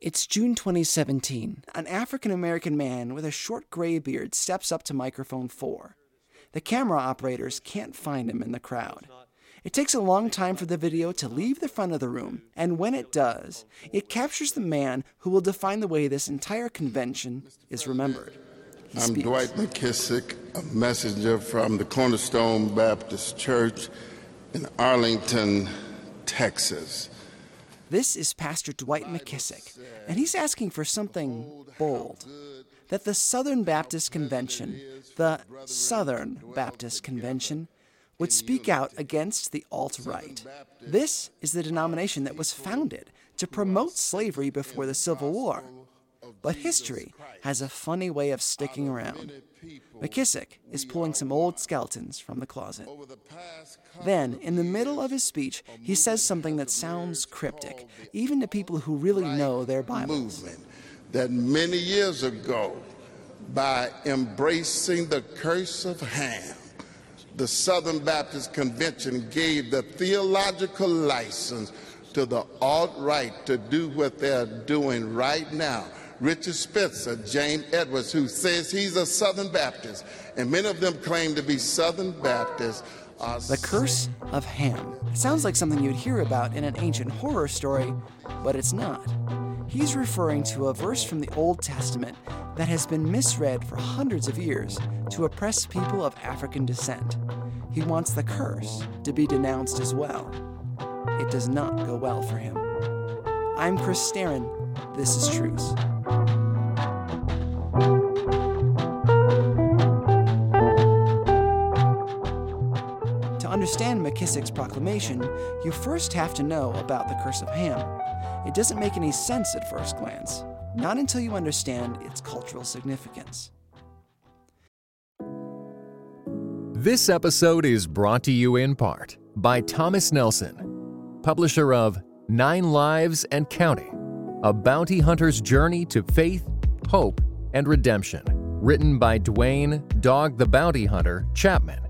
It's June 2017. An African American man with a short gray beard steps up to microphone 4. The camera operators can't find him in the crowd. It takes a long time for the video to leave the front of the room, and when it does, it captures the man who will define the way this entire convention is remembered. He I'm speaks. Dwight McKissick, a messenger from the Cornerstone Baptist Church in Arlington, Texas. This is Pastor Dwight McKissick, and he's asking for something bold. That the Southern Baptist Convention, the Southern Baptist Convention, would speak out against the alt right. This is the denomination that was founded to promote slavery before the Civil War. But history has a funny way of sticking around. McKissick is pulling some old skeletons from the closet. Then, in the middle of his speech, he says something that sounds cryptic, even to people who really know their Bibles. Movement that many years ago, by embracing the curse of Ham, the Southern Baptist Convention gave the theological license to the alt right to do what they're doing right now. Richard Spencer, James Edwards, who says he's a Southern Baptist, and many of them claim to be Southern Baptists. Are The Curse of Ham. It sounds like something you'd hear about in an ancient horror story, but it's not. He's referring to a verse from the Old Testament that has been misread for hundreds of years to oppress people of African descent. He wants the curse to be denounced as well. It does not go well for him. I'm Chris Staron. This is Truce. Understand McKissick's proclamation, you first have to know about the Curse of Ham. It doesn't make any sense at first glance, not until you understand its cultural significance. This episode is brought to you in part by Thomas Nelson, publisher of Nine Lives and Counting A Bounty Hunter's Journey to Faith, Hope, and Redemption, written by Dwayne Dog the Bounty Hunter Chapman.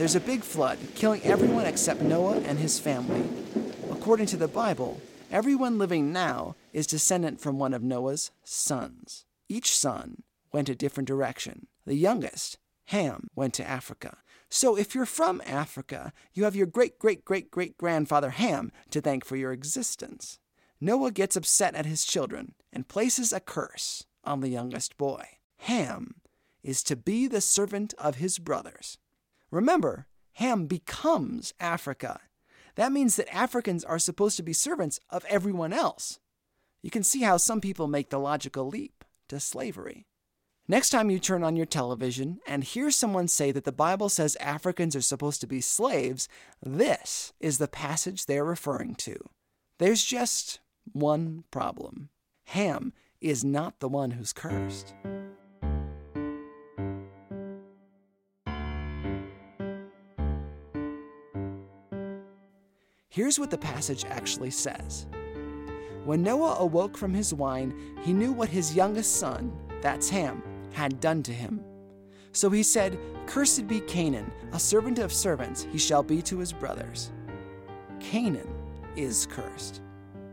There's a big flood, killing everyone except Noah and his family. According to the Bible, everyone living now is descendant from one of Noah's sons. Each son went a different direction. The youngest, Ham, went to Africa. So if you're from Africa, you have your great great great great grandfather Ham to thank for your existence. Noah gets upset at his children and places a curse on the youngest boy. Ham is to be the servant of his brothers. Remember, Ham becomes Africa. That means that Africans are supposed to be servants of everyone else. You can see how some people make the logical leap to slavery. Next time you turn on your television and hear someone say that the Bible says Africans are supposed to be slaves, this is the passage they're referring to. There's just one problem Ham is not the one who's cursed. Here's what the passage actually says When Noah awoke from his wine, he knew what his youngest son, that's Ham, had done to him. So he said, Cursed be Canaan, a servant of servants he shall be to his brothers. Canaan is cursed,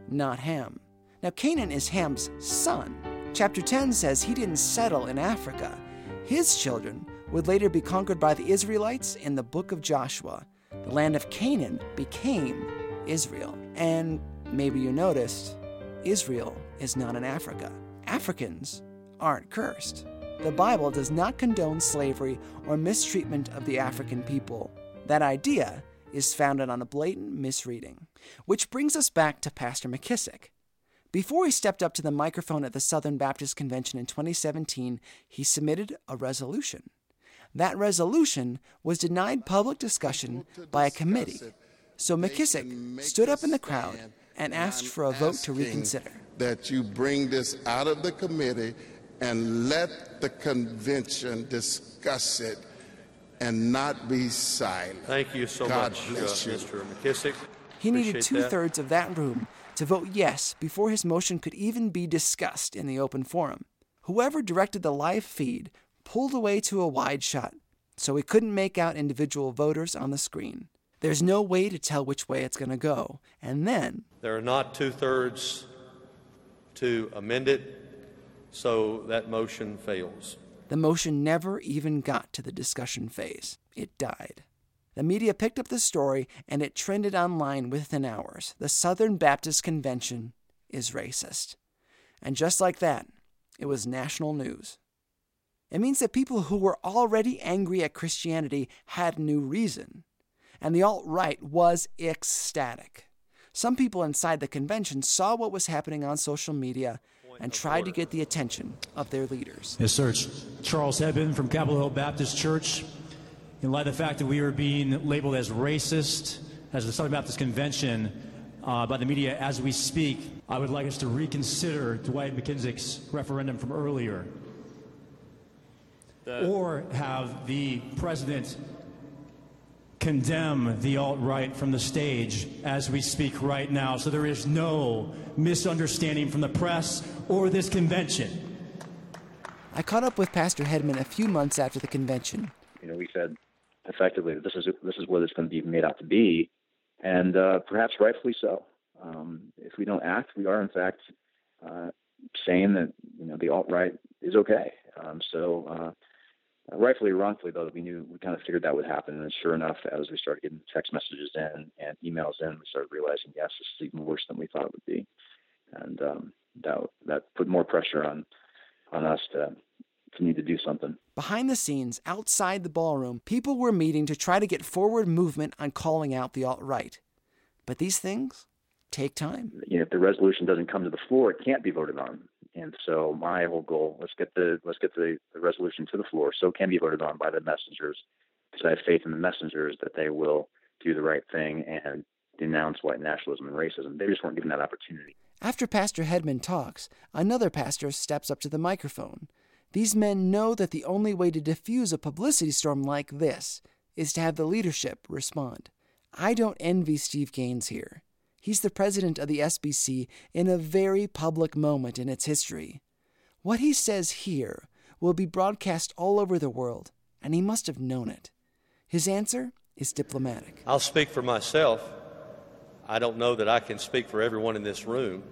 not Ham. Now, Canaan is Ham's son. Chapter 10 says he didn't settle in Africa. His children would later be conquered by the Israelites in the book of Joshua. The land of Canaan became Israel. And maybe you noticed, Israel is not in Africa. Africans aren't cursed. The Bible does not condone slavery or mistreatment of the African people. That idea is founded on a blatant misreading. Which brings us back to Pastor McKissick. Before he stepped up to the microphone at the Southern Baptist Convention in 2017, he submitted a resolution. That resolution was denied public discussion by a committee. So McKissick stood up in the crowd and asked for a vote to reconsider. That you bring this out of the committee and let the convention discuss it and not be silent. Thank you so God much, uh, bless you. Mr. McKissick. He needed two that. thirds of that room to vote yes before his motion could even be discussed in the open forum. Whoever directed the live feed pulled away to a wide shot, so we couldn't make out individual voters on the screen. There's no way to tell which way it's going to go. And then, There are not two thirds to amend it, so that motion fails. the motion never even got to the discussion phase. It died. The media picked up the story and it trended online within hours. The Southern Baptist Convention is racist. And just like that, it was national news. It means that people who were already angry at Christianity had new reason. And the alt right was ecstatic. Some people inside the convention saw what was happening on social media and tried to get the attention of their leaders. Yes, sir. Charles Hedman from Capitol Hill Baptist Church. In light of the fact that we are being labeled as racist as the Southern Baptist Convention uh, by the media as we speak, I would like us to reconsider Dwight McKissick's referendum from earlier. or have the president condemn the alt right from the stage as we speak right now so there is no misunderstanding from the press or this convention. I caught up with Pastor Hedman a few months after the convention. You know, we said effectively that this is this is what it's going to be made out to be, and uh, perhaps rightfully so. Um, if we don't act, we are in fact uh, saying that you know the alt right is okay. Um, so, uh, rightfully or wrongfully, though, we knew we kind of figured that would happen, and sure enough, as we started getting text messages in and emails in, we started realizing yes, this is even worse than we thought it would be, and um, that that put more pressure on on us to to need to do something. Behind the scenes, outside the ballroom, people were meeting to try to get forward movement on calling out the alt right. But these things take time. you know, if the resolution doesn't come to the floor, it can't be voted on. And so my whole goal, let's get the let's get the, the resolution to the floor so it can be voted on by the messengers. Because I have faith in the messengers that they will do the right thing and denounce white nationalism and racism. They just weren't given that opportunity. After Pastor Hedman talks, another pastor steps up to the microphone. These men know that the only way to diffuse a publicity storm like this is to have the leadership respond. I don't envy Steve Gaines here. He's the president of the SBC in a very public moment in its history. What he says here will be broadcast all over the world, and he must have known it. His answer is diplomatic. I'll speak for myself. I don't know that I can speak for everyone in this room,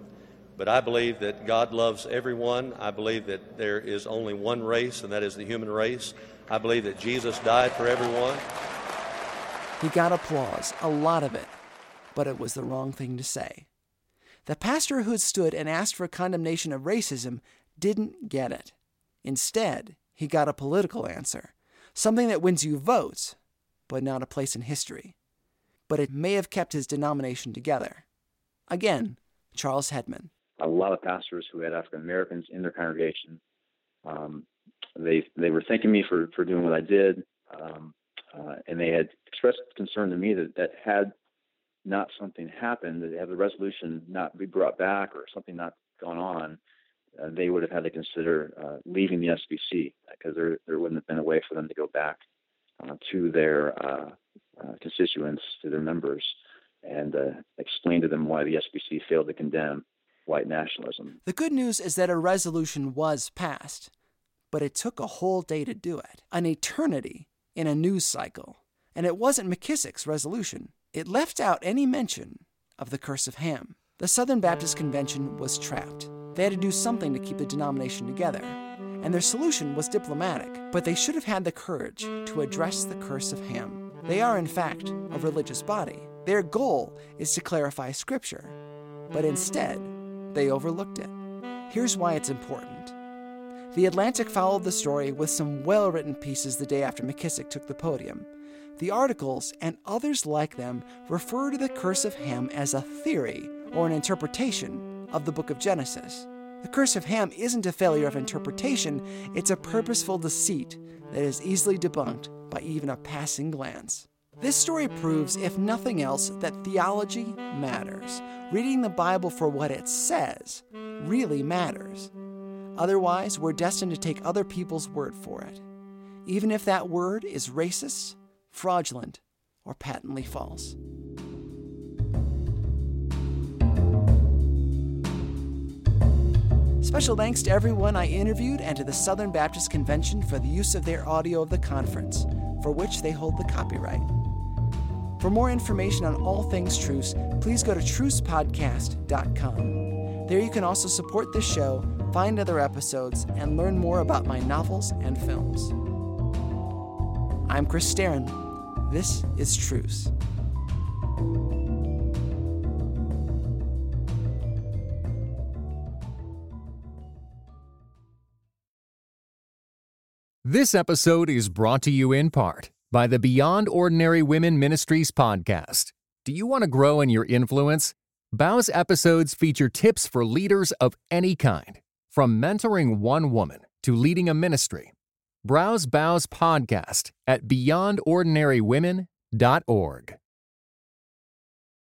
but I believe that God loves everyone. I believe that there is only one race, and that is the human race. I believe that Jesus died for everyone. He got applause, a lot of it, but it was the wrong thing to say. The pastor who had stood and asked for condemnation of racism didn't get it. Instead, he got a political answer, something that wins you votes, but not a place in history. But it may have kept his denomination together. Again, Charles Hedman. A lot of pastors who had African Americans in their congregation, um, they they were thanking me for for doing what I did, um, uh, and they had expressed concern to me that that had not something happened, that had the resolution not be brought back or something not gone on, uh, they would have had to consider uh, leaving the SBC because there there wouldn't have been a way for them to go back uh, to their uh, uh, constituents, to their members, and uh, explain to them why the SBC failed to condemn white nationalism. The good news is that a resolution was passed, but it took a whole day to do it, an eternity in a news cycle. And it wasn't McKissick's resolution. It left out any mention of the curse of Ham. The Southern Baptist Convention was trapped. They had to do something to keep the denomination together. And their solution was diplomatic, but they should have had the courage to address the curse of Ham. They are, in fact, a religious body. Their goal is to clarify Scripture, but instead, they overlooked it. Here's why it's important. The Atlantic followed the story with some well written pieces the day after McKissick took the podium. The articles, and others like them, refer to the curse of Ham as a theory or an interpretation of the book of Genesis. The curse of Ham isn't a failure of interpretation, it's a purposeful deceit that is easily debunked by even a passing glance. This story proves, if nothing else, that theology matters. Reading the Bible for what it says really matters. Otherwise, we're destined to take other people's word for it, even if that word is racist, fraudulent, or patently false. Special thanks to everyone I interviewed and to the Southern Baptist Convention for the use of their audio of the conference, for which they hold the copyright. For more information on all things truce, please go to trucepodcast.com. There you can also support this show, find other episodes, and learn more about my novels and films. I'm Chris Staron. This is Truce. This episode is brought to you in part by the Beyond Ordinary Women Ministries podcast. Do you want to grow in your influence? Bow's episodes feature tips for leaders of any kind, from mentoring one woman to leading a ministry. Browse Bow's podcast at beyondordinarywomen.org.